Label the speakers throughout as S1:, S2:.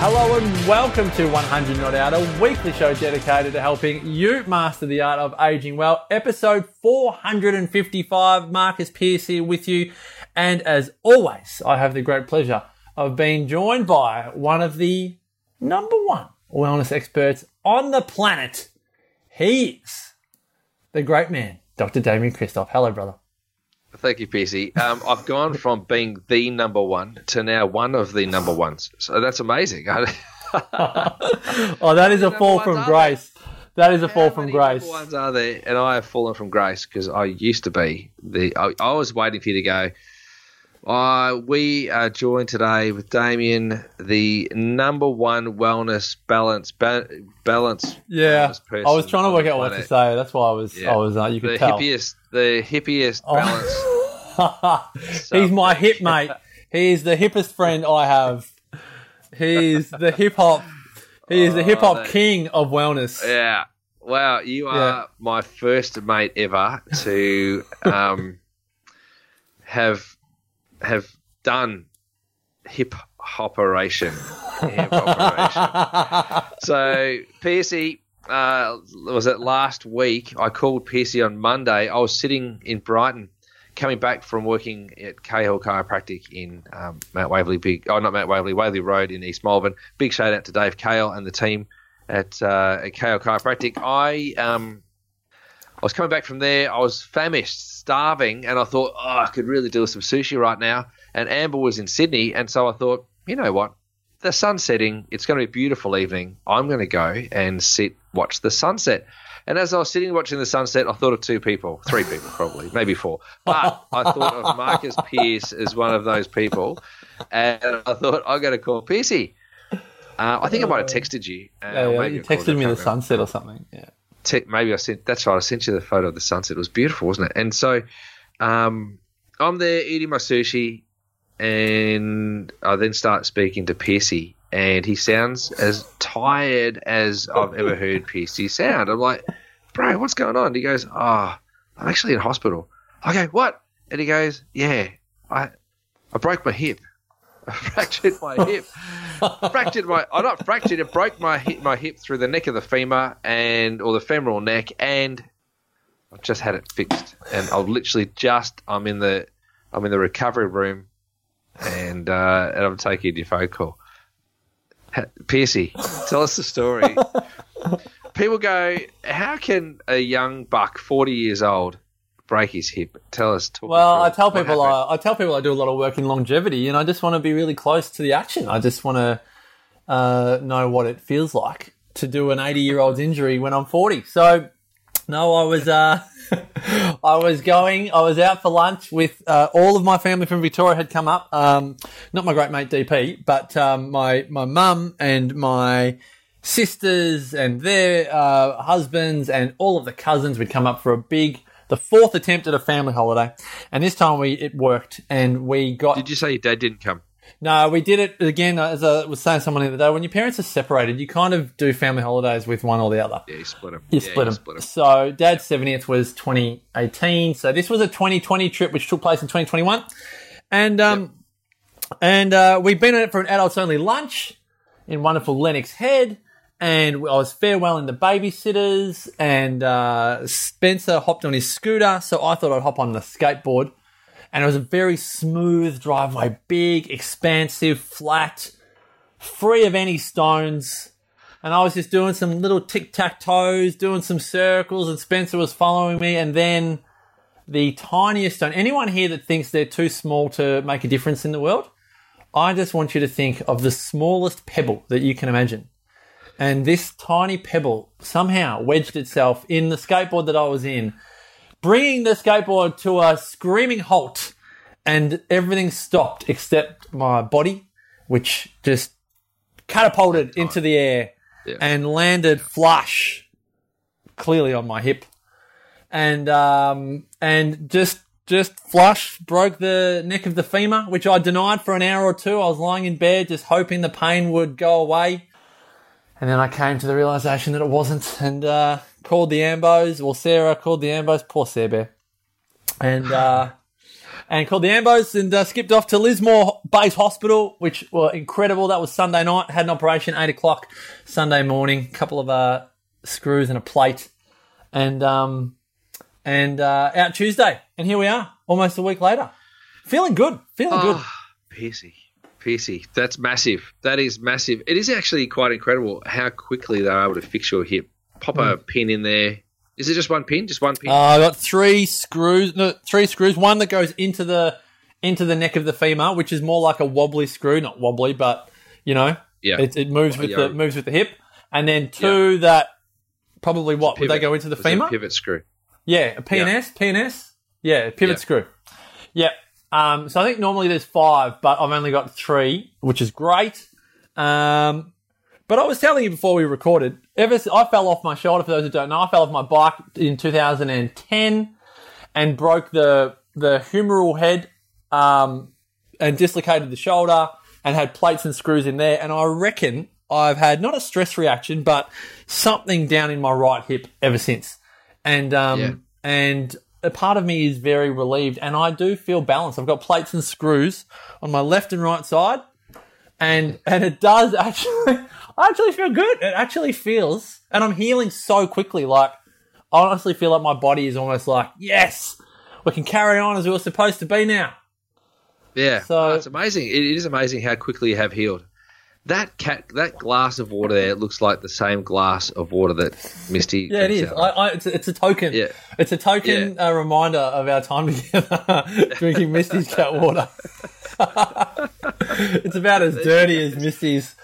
S1: Hello and welcome to 100 Not Out, a weekly show dedicated to helping you master the art of aging well. Episode 455. Marcus Pearce here with you. And as always, I have the great pleasure of being joined by one of the number one wellness experts on the planet. He is the great man, Dr. Damian Kristof. Hello, brother.
S2: Thank you, PC. Um, I've gone from being the number one to now one of the number ones. So that's amazing.
S1: oh, that is a fall from grace. That is a fall from grace.
S2: Number ones are there, and I have fallen from grace because I used to be the. I, I, was waiting for you to go. Uh, we are joined today with Damien, the number one wellness balance ba- balance.
S1: Yeah, wellness I was trying to work out what to say. That's why I was. Yeah. I was. Uh, you could
S2: the
S1: tell.
S2: Hippiest, the hippiest oh. balance
S1: He's my hip mate. He's the hippest friend I have. He's the hip hop. He is the hip hop oh, king of wellness.
S2: Yeah. Wow, you are yeah. my first mate ever to um, have have done hip operation. Hip operation. so, Piercy, uh, was it last week? I called Piercy on Monday. I was sitting in Brighton coming back from working at Cahill Chiropractic in um, Mount Waverley, big oh not Mount Waverley, Waverley Road in East Melbourne. Big shout out to Dave Cahill and the team at, uh, at Cahill Chiropractic. I um, I was coming back from there. I was famished, starving, and I thought, oh, I could really do some sushi right now. And Amber was in Sydney, and so I thought, you know what? The sun's setting. It's going to be a beautiful evening. I'm going to go and sit, watch the sunset. And as I was sitting watching the sunset, I thought of two people, three people probably, maybe four. But I thought of Marcus Pearce as one of those people. And I thought, I'm going to call Piercy. Uh, I think I might have texted you.
S1: Uh, yeah, yeah you texted me the sunset or something. Yeah.
S2: Te- maybe I sent, that's right, I sent you the photo of the sunset. It was beautiful, wasn't it? And so um, I'm there eating my sushi, and I then start speaking to Percy, and he sounds as tired as I've ever heard Piercy sound. I'm like, bro, what's going on? he goes, oh, I'm actually in hospital. Okay, what? And he goes, yeah, I, I broke my hip. I fractured my hip. fractured my. I not fractured. It broke my hip, my hip through the neck of the femur and or the femoral neck, and I've just had it fixed. And I'll literally just. I'm in the. I'm in the recovery room, and uh, and I'm taking your phone call. Piercy, tell us the story. People go, how can a young buck, forty years old, break his hip? Tell us.
S1: well, I tell people I, I, tell people I do a lot of work in longevity, and I just want to be really close to the action. I just want to uh, know what it feels like to do an eighty-year-old's injury when I'm forty. So, no, I was. Uh, I was going, I was out for lunch with uh, all of my family from Victoria had come up. Um, not my great mate DP, but um, my my mum and my sisters and their uh, husbands and all of the cousins would come up for a big the fourth attempt at a family holiday, and this time we it worked, and we got.
S2: Did you say your dad didn't come?
S1: No, we did it again. As I was saying to someone the other day, when your parents are separated, you kind of do family holidays with one or the other.
S2: Yeah, you split them.
S1: You, yeah, split, you them. split them. So, Dad's 70th was 2018. So, this was a 2020 trip, which took place in 2021. And, um, yep. and, uh, we've been on it for an adults only lunch in wonderful Lennox Head. And I was farewelling the babysitters and, uh, Spencer hopped on his scooter. So I thought I'd hop on the skateboard and it was a very smooth driveway, big, expansive, flat, free of any stones. And I was just doing some little tic tac toes, doing some circles, and Spencer was following me. And then the tiniest stone. Anyone here that thinks they're too small to make a difference in the world? I just want you to think of the smallest pebble that you can imagine. And this tiny pebble somehow wedged itself in the skateboard that I was in bringing the skateboard to a screaming halt, and everything stopped except my body, which just catapulted into the air yeah. and landed flush, clearly on my hip. and um, and just just flush broke the neck of the femur, which I denied for an hour or two. I was lying in bed just hoping the pain would go away, and then I came to the realization that it wasn't, and uh, called the ambos. Well, Sarah called the ambos. Poor Sarah Bear, and. Uh, and called the Ambos and uh, skipped off to Lismore Base Hospital, which were incredible. That was Sunday night. Had an operation eight o'clock Sunday morning. A couple of uh, screws and a plate, and um, and uh, out Tuesday. And here we are, almost a week later. Feeling good. Feeling good.
S2: Oh, Piercy. That's massive. That is massive. It is actually quite incredible how quickly they're able to fix your hip. Pop a
S1: Hmm.
S2: pin in there. Is it just one pin? Just one pin?
S1: Uh, I got three screws. No, three screws. One that goes into the into the neck of the femur, which is more like a wobbly screw, not wobbly, but you know,
S2: yeah.
S1: it, it moves with
S2: yeah.
S1: the moves with the hip. And then two that probably what would they go into the femur?
S2: pivot screw.
S1: Yeah, a PNS, PNS. Yeah, pivot
S2: Yeah.
S1: screw. Yep. Um, so I think normally there's five, but I've only got three, which is great. Um, but I was telling you before we recorded, ever I fell off my shoulder. For those who don't know, I fell off my bike in 2010 and broke the the humeral head um, and dislocated the shoulder and had plates and screws in there. And I reckon I've had not a stress reaction, but something down in my right hip ever since. And um,
S2: Yeah.
S1: and a part of me is very relieved, and I do feel balanced. I've got plates and screws on my left and right side, and and it does actually. I actually feel good. It actually feels, and I'm healing so quickly. Like I honestly feel like my body is almost like, yes, we can carry on as we were supposed to be now.
S2: Yeah.
S1: So-
S2: it's amazing. It is amazing how quickly you have healed. That cat, that glass of water there looks like the same glass of water that Misty.
S1: Yeah, it is. I. I, it's, a, it's a token.
S2: Yeah.
S1: It's a token uh, reminder of our time together drinking Misty's cat water. it's about as dirty as Misty's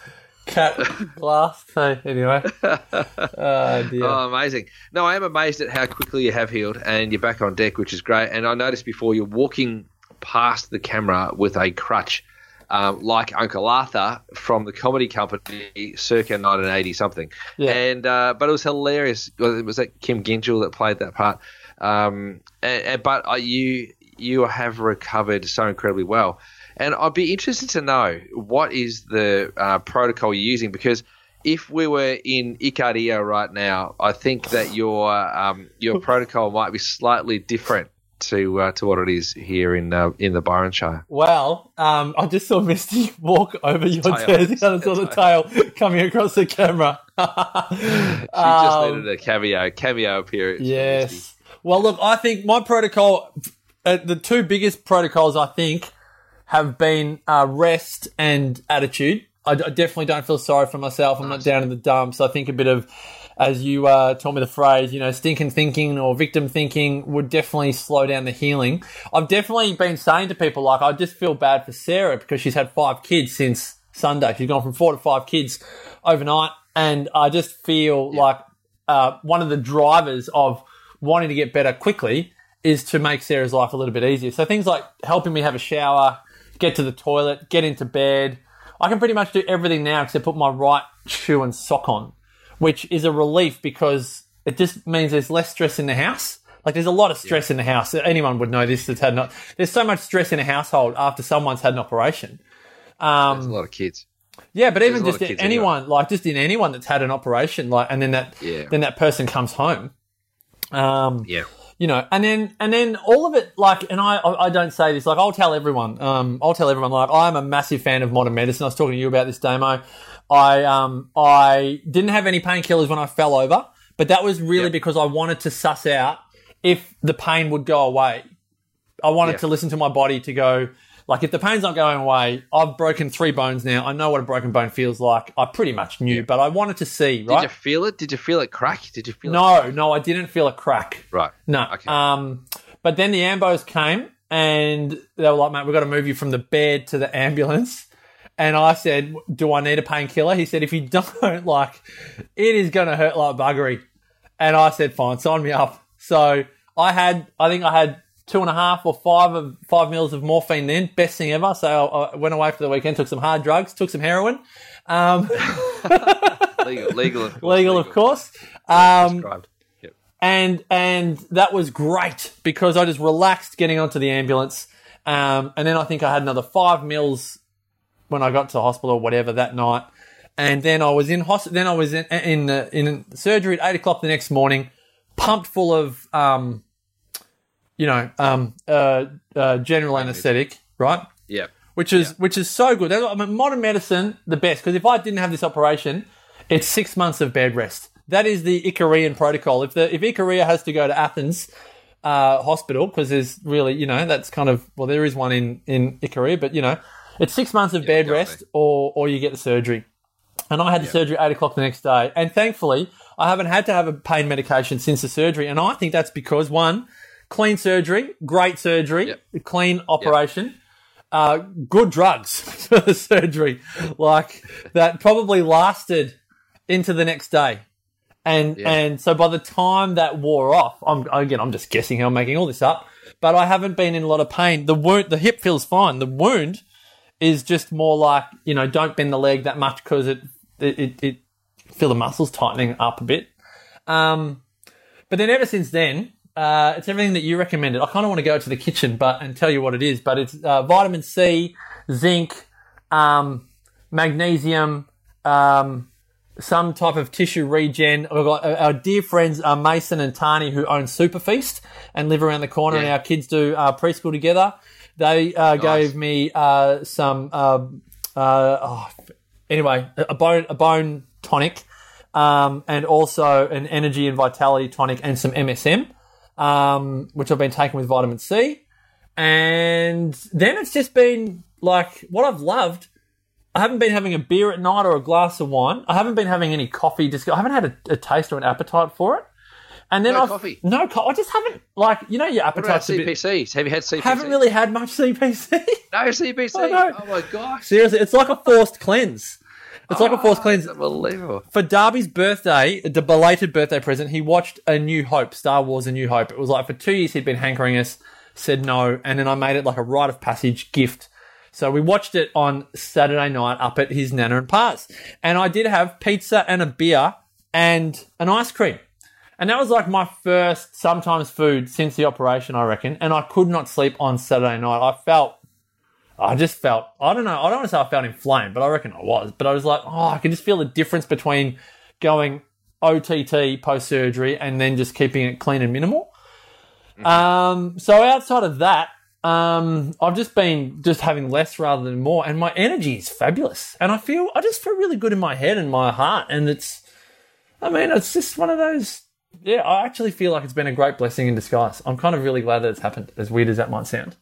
S1: cat glass. So, anyway. Oh, dear.
S2: Oh, amazing. No, I am amazed at how quickly you have healed and you're back on deck, which is great. And I noticed before you're walking past the camera with a crutch, um, like Uncle Arthur from the comedy company circa 1980 something.
S1: Yeah.
S2: And, uh, but it was hilarious. It was that Kym Gyngell that played that part. Um, and, and- but uh, you, you have recovered so incredibly well. And I'd be interested to know what is the uh, protocol you're using because if we were in Icaria right now, I think that your um, your protocol might be slightly different to uh, to what it is here in uh, in the Byron Shire.
S1: Well, um, I just saw Misty walk over your
S2: Tail.
S1: jersey and I saw the tail coming across the camera.
S2: She just
S1: Um,
S2: needed a cameo cameo appearance.
S1: Yes. Well, look, I think my protocol, uh, the two biggest protocols, I think, have been uh, rest and attitude. I, d- I definitely don't feel sorry for myself. I'm not down in the dumps. I think a bit of, as you uh, told me the phrase, you know, stinking thinking or victim thinking would definitely slow down the healing. I've definitely been saying to people, like, I just feel bad for Sarah because she's had five kids since Sunday. She's gone from four to five kids overnight. And I just feel like uh, one of the drivers of wanting to get better quickly is to make Sarah's life a little bit easier. So things like helping me have a shower, get to the toilet, get into bed. I can pretty much do everything now except put my right shoe and sock on, which is a relief because it just means there's less stress in the house. Like there's a lot of stress in the house. Anyone would know this that's had not. There's so much stress in a household after someone's had an operation.
S2: There's a lot of kids.
S1: Yeah, but even just
S2: of
S1: in
S2: kids
S1: anyone, like just in anyone that's had an operation, like, and then that,
S2: Yeah.
S1: then that person comes home. Um,
S2: Yeah.
S1: you know, and then and then all of it, like, and I I I don't say this, like, I'll tell everyone, um, I'll tell everyone, like, I'm a massive fan of modern medicine. I was talking to you about this demo. I um I didn't have any painkillers when I fell over, but that was really
S2: Yep.
S1: because I wanted to suss out if the pain would go away. I wanted
S2: Yeah.
S1: to listen to my body to go, like, if the pain's not going away, I've broken three bones now. I know what a broken bone feels like. I pretty much knew, but I wanted to see,
S2: Did you feel it? Did you feel it crack? Did you feel it?
S1: no, no, I didn't feel a crack.
S2: Right.
S1: No.
S2: Okay.
S1: Um, but then the ambos came and they were like, mate, we've got to move you from the bed to the ambulance. And I said, do I need a painkiller? He said, if you don't, like, it is going to hurt like buggery. And I said, fine, sign me up. So I had, I think I had two and a half or five of five mils of morphine then, best thing ever. So I went away for the weekend, took some hard drugs, took some heroin, um,
S2: legal, legal, of course.
S1: legal, of course. Um,
S2: Yep.
S1: and and that was great because I just relaxed getting onto the ambulance. Um, and then I think I had another five mils when I got to the hospital or whatever that night. And then I was in hospital. Then I was in in, uh, in surgery at eight o'clock the next morning, pumped full of um, you know, um, uh, uh, general anaesthetic, right?
S2: Yeah.
S1: Which is which is so good. I mean, modern medicine, the best. Because if I didn't have this operation, it's six months of bed rest. That is the Icarian protocol. If the if Icaria has to go to Athens uh, hospital, because there's really, you know, that's kind of well, there is one in in Icaria, but you know, it's six months of bed
S2: definitely.
S1: rest or or you get the surgery. And I had the surgery at eight o'clock the next day. And thankfully, I haven't had to have a pain medication since the surgery. And I think that's because one, clean surgery, great surgery,
S2: Yep.
S1: clean operation, uh, good drugs for the surgery, like that probably lasted into the next day. And
S2: Yeah.
S1: and so by the time that wore off, I'm again I'm just guessing how I'm making all this up, but I haven't been in a lot of pain. The wound, the hip feels fine. The wound is just more like you know don't bend the leg that much because it it, it it feel the muscles tightening up a bit. Um, but then ever since then, uh, it's everything that you recommended. I kind of want to go to the kitchen, but and tell you what it is. But it's uh, vitamin C, zinc, um, magnesium, um, some type of tissue regen. We've got uh, our dear friends uh, Mason and Tani who own Superfeast and live around the corner, and our kids do uh, preschool together. They uh, gave me uh, some. um uh, oh, anyway, a bone a bone tonic, um, and also an energy and vitality tonic, and some MSM, um, which I've been taking with vitamin C. And then it's just been like what I've loved. I haven't been having a beer at night or a glass of wine. I haven't been having any coffee. Just I haven't had a, a taste or an appetite for it. And then
S2: No
S1: I've,
S2: coffee?
S1: No, co- I just haven't like you know your
S2: What about
S1: a bit.
S2: CPCs? Have you had CPCs?
S1: Haven't really had much CPC.
S2: No CPC.
S1: I know.
S2: Oh my gosh.
S1: Seriously, it's like a forced cleanse. It's like a forced ah,
S2: cleanse. Unbelievable.
S1: For Darby's birthday, the belated birthday present, he watched A New Hope, Star Wars A New Hope. It was like for two years he'd been hankering us, said no, and then I made it like a rite of passage gift. So we watched it on Saturday night up at his Nana and Pa's. And I did have pizza and a beer and an ice cream. And that was like my first sometimes food since the operation, I reckon. And I could not sleep on Saturday night. I felt I just felt, I don't know, I don't want to say I felt inflamed, but I reckon I was. But I was like, oh, I can just feel the difference between going OTT post surgery and then just keeping it clean and minimal. Um, so outside of that, um, I've just been just having less rather than more, and my energy is fabulous. And I feel, I just feel really good in my head and my heart. And it's, I mean, it's just one of those, yeah, I actually feel like it's been a great blessing in disguise. I'm kind of really glad that it's happened, as weird as that might sound.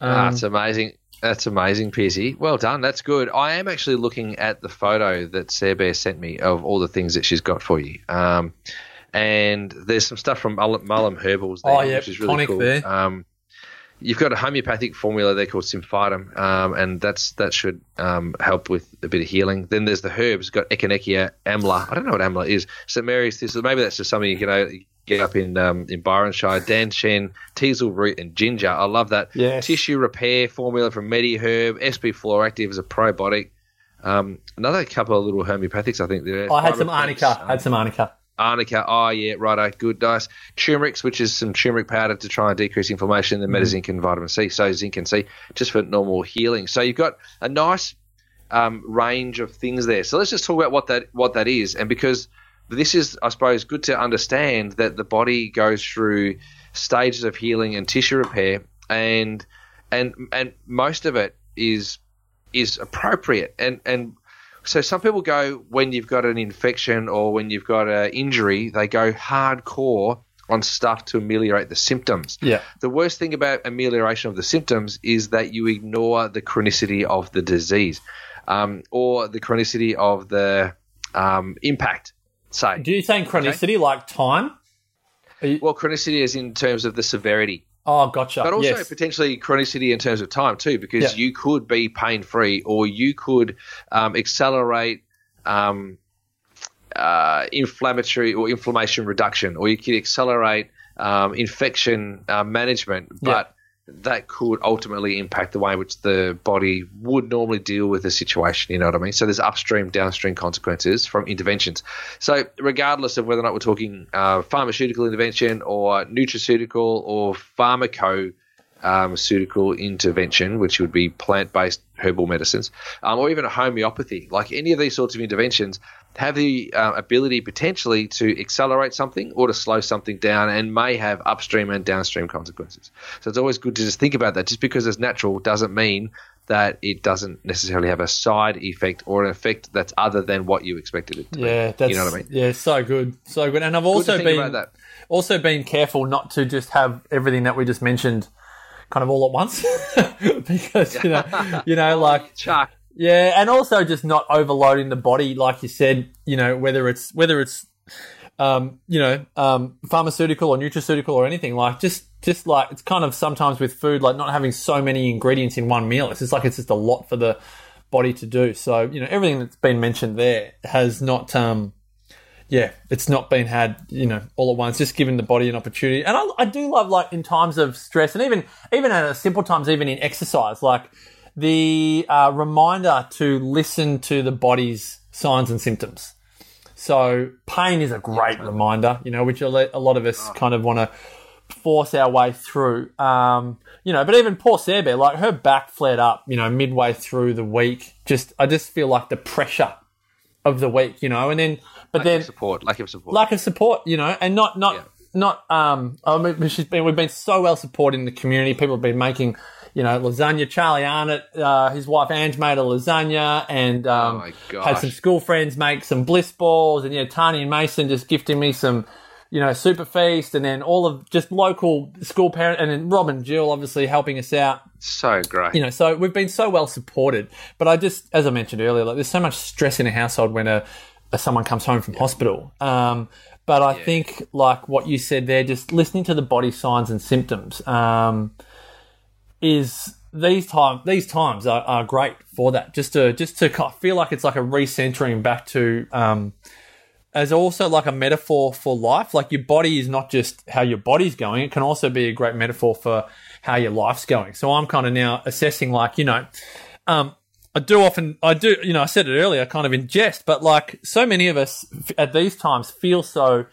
S2: Ah,
S1: Um,
S2: That's amazing. That's amazing, Piercy. Well done. That's good. I am actually looking at the photo that Sarah Bear sent me of all the things that she's got for you. Um, and there's some stuff from Mullum Mullum Herbals there,
S1: Oh, yeah,
S2: which is really cool. Um, you've got a homeopathic formula there called Symphytum, um, and that's that should um, help with a bit of healing. Then there's the herbs. Got Echinacea, Amla. I don't know what Amla is. St Mary's. This maybe that's just something you can uh, get up in um, in Byronshire. Dan Shen, teasel root, and ginger. I love that.
S1: Yes.
S2: Tissue repair formula from MediHerb. SP Fluoractive is a probiotic. Um, another couple of little homeopathics, I think. There.
S1: I had some arnica.
S2: um,
S1: had some arnica.
S2: Arnica, oh yeah, righto, good, nice. Turmeric, which is some turmeric powder to try and decrease inflammation, then metazinc and vitamin C, so zinc and C, just for normal healing. So you've got a nice um, range of things there. So let's just talk about what that what that is, and because this is, I suppose, good to understand that the body goes through stages of healing and tissue repair, and and and most of it is is appropriate, and and so some people go when you've got an infection or when you've got an injury, they go hardcore on stuff to ameliorate the symptoms.
S1: Yeah.
S2: The worst thing about amelioration of the symptoms is that you ignore the chronicity of the disease um, or the chronicity of the um, impact. Say,
S1: Do you saying chronicity like time?
S2: well, chronicity is in terms of the severity,
S1: Oh, gotcha.
S2: but also
S1: yes.
S2: potentially chronicity in terms of time too, because
S1: Yeah.
S2: you could be pain free or you could um, accelerate um, uh, inflammatory or inflammation reduction, or you could accelerate um, infection uh, management. But that could ultimately impact the way in which the body would normally deal with the situation. You know what I mean? So there's upstream, downstream consequences from interventions. So regardless of whether or not we're talking uh, pharmaceutical intervention or nutraceutical or pharmaco pharmaceutical intervention, which would be plant based herbal medicines, um, or even a homeopathy, like any of these sorts of interventions, have the uh, ability potentially to accelerate something or to slow something down and may have upstream and downstream consequences. So it's always good to just think about that. Just because it's natural doesn't mean that it doesn't necessarily have a side effect or an effect that's other than what you expected it to
S1: yeah,
S2: be.
S1: that's,
S2: You know what I mean?
S1: Yeah, so good, so good. And I've also been also been careful not to just have everything that we just mentioned kind of all at once. Because you know you know like
S2: Chuck,
S1: yeah and also just not overloading the body like you said you know whether it's whether it's um, you know um, pharmaceutical or nutraceutical or anything like just just like it's kind of sometimes with food like not having so many ingredients in one meal it's just like it's just a lot for the body to do. So you know everything that's been mentioned there has not um yeah, it's not been had, you know, all at once. Just giving the body an opportunity, and I, I do love like in times of stress, and even even at simple times, even in exercise, like the uh, reminder to listen to the body's signs and symptoms. So pain is a great reminder, you know, which a lot of us kind of want to force our way through. Um, you know, but even poor Sarah like her back flared up, you know, midway through the week. Just I just feel like the pressure of the week, you know, and then but
S2: lack
S1: then
S2: of support, lack of support.
S1: lack of support, you know, and not not
S2: Yeah.
S1: not um. I mean, she's been we've been so well supported in the community. People have been making, you know, lasagna. Charlie Arnott, uh, his wife Ange made a lasagna, and um,
S2: Oh
S1: had some school friends make some bliss balls, and yeah, Tani and Mason just gifting me some. You know, super feast, and then all of just local school parent, and then Rob and Jill obviously helping us out
S2: so great.
S1: you know, so we've been so well supported. But I just, as I mentioned earlier, like there's so much stress in a household when a, someone comes home from hospital. Um, but I think, like what you said there, just listening to the body signs and symptoms um, is these time these times are, are great for that. Just to just to kind of feel like it's like a recentering back to. Um, as also like a metaphor for life. Like your body is not just how your body's going; it can also be a great metaphor for how your life's going. So I'm kind of now assessing, like you know, um, I do often, I do, you know, I said it earlier, kind of in jest, but like so many of us at these times feel so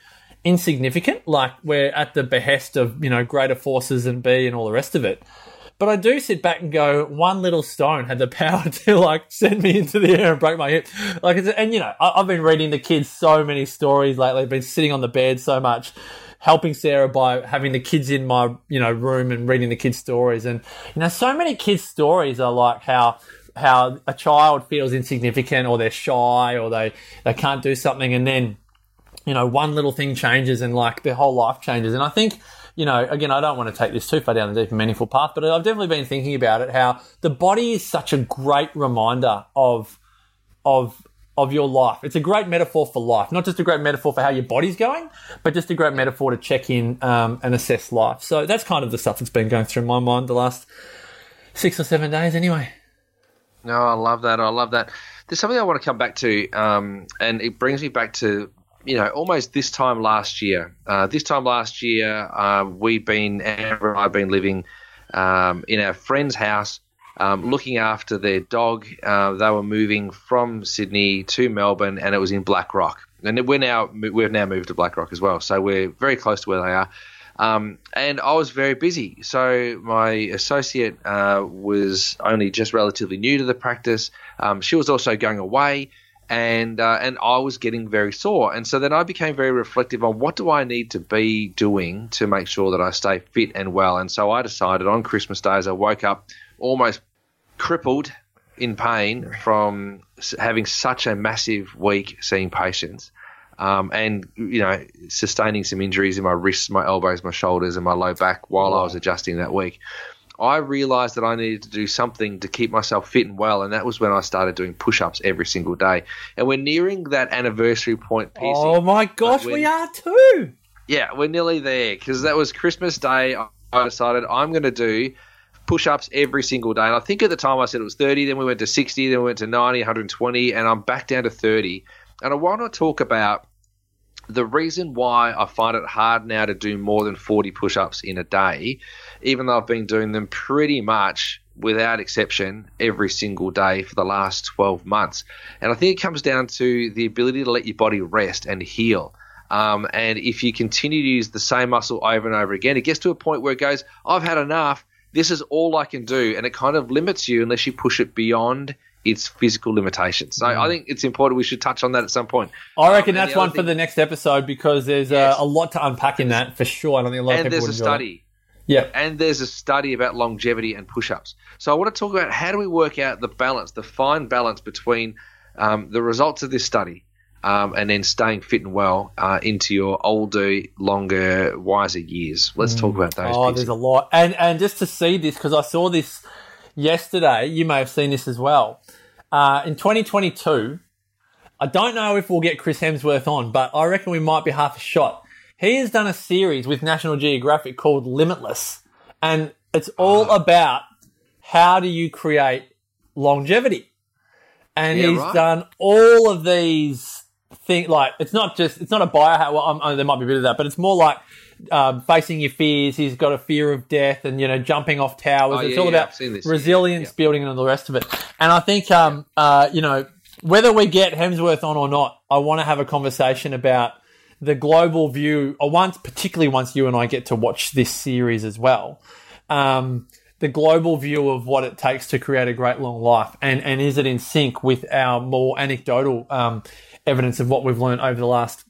S1: insignificant, like we're at the behest of you know greater forces and B and all the rest of it. But I do sit back and go, one little stone had the power to like send me into the air and break my hip. Like, and you know, I, I've been reading the kids so many stories lately. I've been sitting on the bed so much, helping Sarah by having the kids in my you know room and reading the kids' stories. And you know, so many kids' stories are like how how a child feels insignificant or they're shy or they they can't do something, and then you know, one little thing changes and like their whole life changes. And I think, you know, again, I don't want to take this too far down the deep and meaningful path, but I've definitely been thinking about it how the body is such a great reminder of, of, of your life. It's a great metaphor for life, not just a great metaphor for how your body's going, but just a great metaphor to check in um, and assess life. So that's kind of the stuff that's been going through my mind the last six or seven days, anyway.
S2: No, I love that. I love that. There's something I want to come back to, um, and it brings me back to you know almost this time last year. Uh, this time last year, uh, we've been Amber and I've been living um, in our friend's house, um, looking after their dog. Uh, they were moving from Sydney to Melbourne, and it was in Black Rock. And we're now we've now moved to Black Rock as well, so we're very close to where they are. Um, and I was very busy. So my associate uh, was only just relatively new to the practice. Um, she was also going away, and uh, and I was getting very sore. And so then I became very reflective on what do I need to be doing to make sure that I stay fit and well. And so I decided on Christmas Day as I woke up almost crippled in pain from having such a massive week seeing patients um, and you know sustaining some injuries in my wrists, my elbows, my shoulders, and my low back while I was adjusting that week. I realized that I needed to do something to keep myself fit and well, and that was when I started doing push-ups every single day. And we're nearing that anniversary point.
S1: Oh my gosh, we are too.
S2: Yeah, we're nearly there because that was Christmas Day. I- I decided I'm going to do push ups every single day. And I think at the time I said it was 30, then we went to 60, then we went to 90, 120, and I'm back down to 30. And I want to talk about the reason why I find it hard now to do more than 40 push ups in a day, even though I've been doing them pretty much without exception every single day for the last 12 months. And I think it comes down to the ability to let your body rest and heal. Um, and if you continue to use the same muscle over and over again, it gets to a point where it goes, I've had enough. This is all I can do. And it kind of limits you unless you push it beyond its physical limitations. So I think it's important we should touch on that at some point.
S1: I reckon
S2: Um,
S1: that's one for the next episode because there's
S2: Yes.
S1: uh, a lot to unpack in that for sure. I don't think a lot of
S2: And
S1: people
S2: there's a study.
S1: Yeah.
S2: and there's a study about longevity and push-ups. So I want to talk about how do we work out the balance, the fine balance between um, the results of this study um, and then staying fit and well uh, into your older, longer, wiser years. Let's talk about those.
S1: Oh,
S2: pieces.
S1: there's a lot. And and just to see this, because I saw this yesterday, you may have seen this as well. Uh, in 2022, I don't know if we'll get Chris Hemsworth on, but I reckon we might be half a shot. He has done a series with National Geographic called Limitless, and it's all
S2: Ah.
S1: about how do you create longevity. And
S2: Yeah,
S1: he's
S2: right.
S1: done all of these things. Like it's not just it's not a biohack. Well, um, there might be a bit of that, but it's more like um, facing your fears. He's got a fear of death, and you know jumping off towers.
S2: Oh,
S1: it's
S2: yeah,
S1: all
S2: yeah,
S1: about
S2: I've seen this.
S1: resilience
S2: Yeah.
S1: building and all the rest of it. And I think um uh you know whether we get Hemsworth on or not, I want to have a conversation about the global view. Or once, particularly once you and I get to watch this series as well. Um, the global view of what it takes to create a great long life, and and is it in sync with our more anecdotal um, evidence of what we've learned over the last,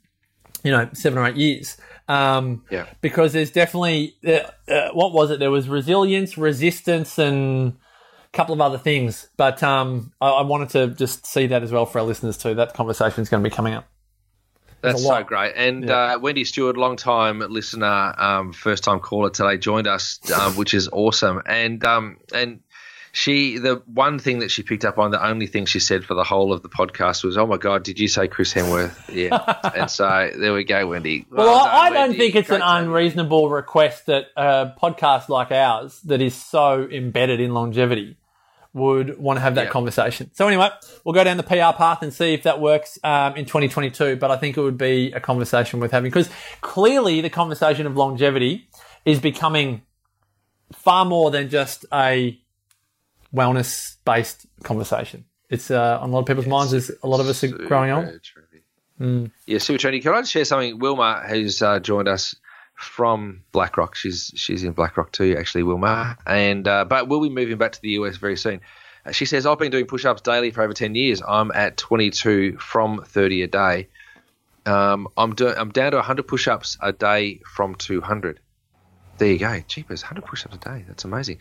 S1: you know, seven or eight years? Um,
S2: Yeah.
S1: because there's definitely uh, uh, what was it? There was resilience, resistance, and a couple of other things. But um, I, I wanted to just see that as well for our listeners too. That conversation is going to be coming up.
S2: That's so great. And
S1: Yeah.
S2: uh, Wendy Stewart, long time listener, um, first time caller today, joined us, um, which is awesome. And um, and she, the one thing that she picked up on, the only thing she said for the whole of the podcast was, "Oh my God, did you say Chris Hemsworth?" Yeah. and so there we go, Wendy.
S1: Well,
S2: Well
S1: I,
S2: done,
S1: I don't
S2: Wendy.
S1: think it's
S2: Great
S1: an
S2: to have you.
S1: unreasonable request that a podcast like ours, that is so embedded in longevity, would want to have that conversation. So anyway, we'll go down the PR path and see if that works um, in 2022. But I think it would be a conversation worth having because clearly the conversation of longevity is becoming far more than just a wellness based conversation. It's uh, on a lot of people's minds. As a lot of us are growing on.
S2: trendy. Yeah, super trendy. Can I just share something? Wilma has uh, joined us from BlackRock. She's she's in BlackRock too, actually, Wilma. And uh, but we'll be moving back to the US very soon. Uh, she says I've been doing push-ups daily for over ten years. I'm at 22 from 30 a day. Um, I'm doing I'm down to 100 push-ups a day from 200. There you go. Cheapers, 100 push-ups a day. That's amazing.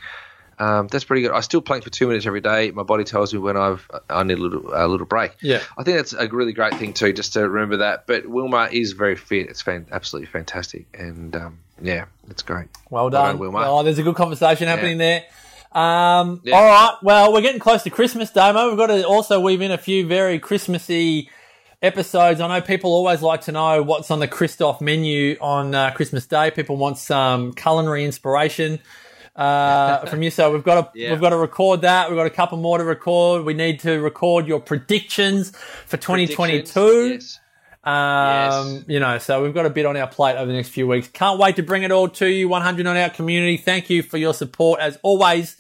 S2: Um, that's pretty good. I still plank for two minutes every day. My body tells me when I've I need a little a little break.
S1: Yeah.
S2: I think that's a really great thing too, just to remember that. But Wilma is very fit. It's fan- absolutely fantastic, and um, yeah, it's great.
S1: Well
S2: Well
S1: done.
S2: done, Wilma.
S1: Oh, there's a good conversation happening there. Um,
S2: Yeah.
S1: All right. Well, we're getting close to Christmas, Damo. We've got to also weave in a few very Christmassy episodes. I know people always like to know what's on the Kristof menu on uh, Christmas Day. People want some culinary inspiration uh, from you. So we've got to
S2: Yeah.
S1: we've got to record that. We've got a couple more to record. We need to record your predictions for 2022.
S2: Predictions, yes.
S1: Um,
S2: Yes.
S1: you know, so we've got a bit on our plate over the next few weeks. Can't wait to bring it all to you. 100 on our community. Thank you for your support. As always,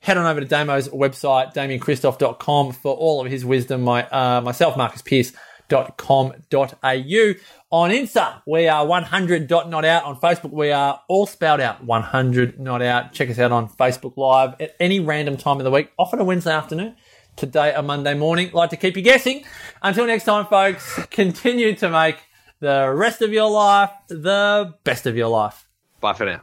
S1: head on over to Damo's website, DamianKristof.com for all of his wisdom. My, uh, myself, Marcus Pearce.com.au. On Insta, we are 100 dot not out. On Facebook, we are all spelled out 100 not out. Check us out on Facebook Live at any random time of the week, often a Wednesday afternoon today a Monday morning. Like to keep you guessing. Until next time, folks, continue to make the rest of your life the best of your life.
S2: Bye for now.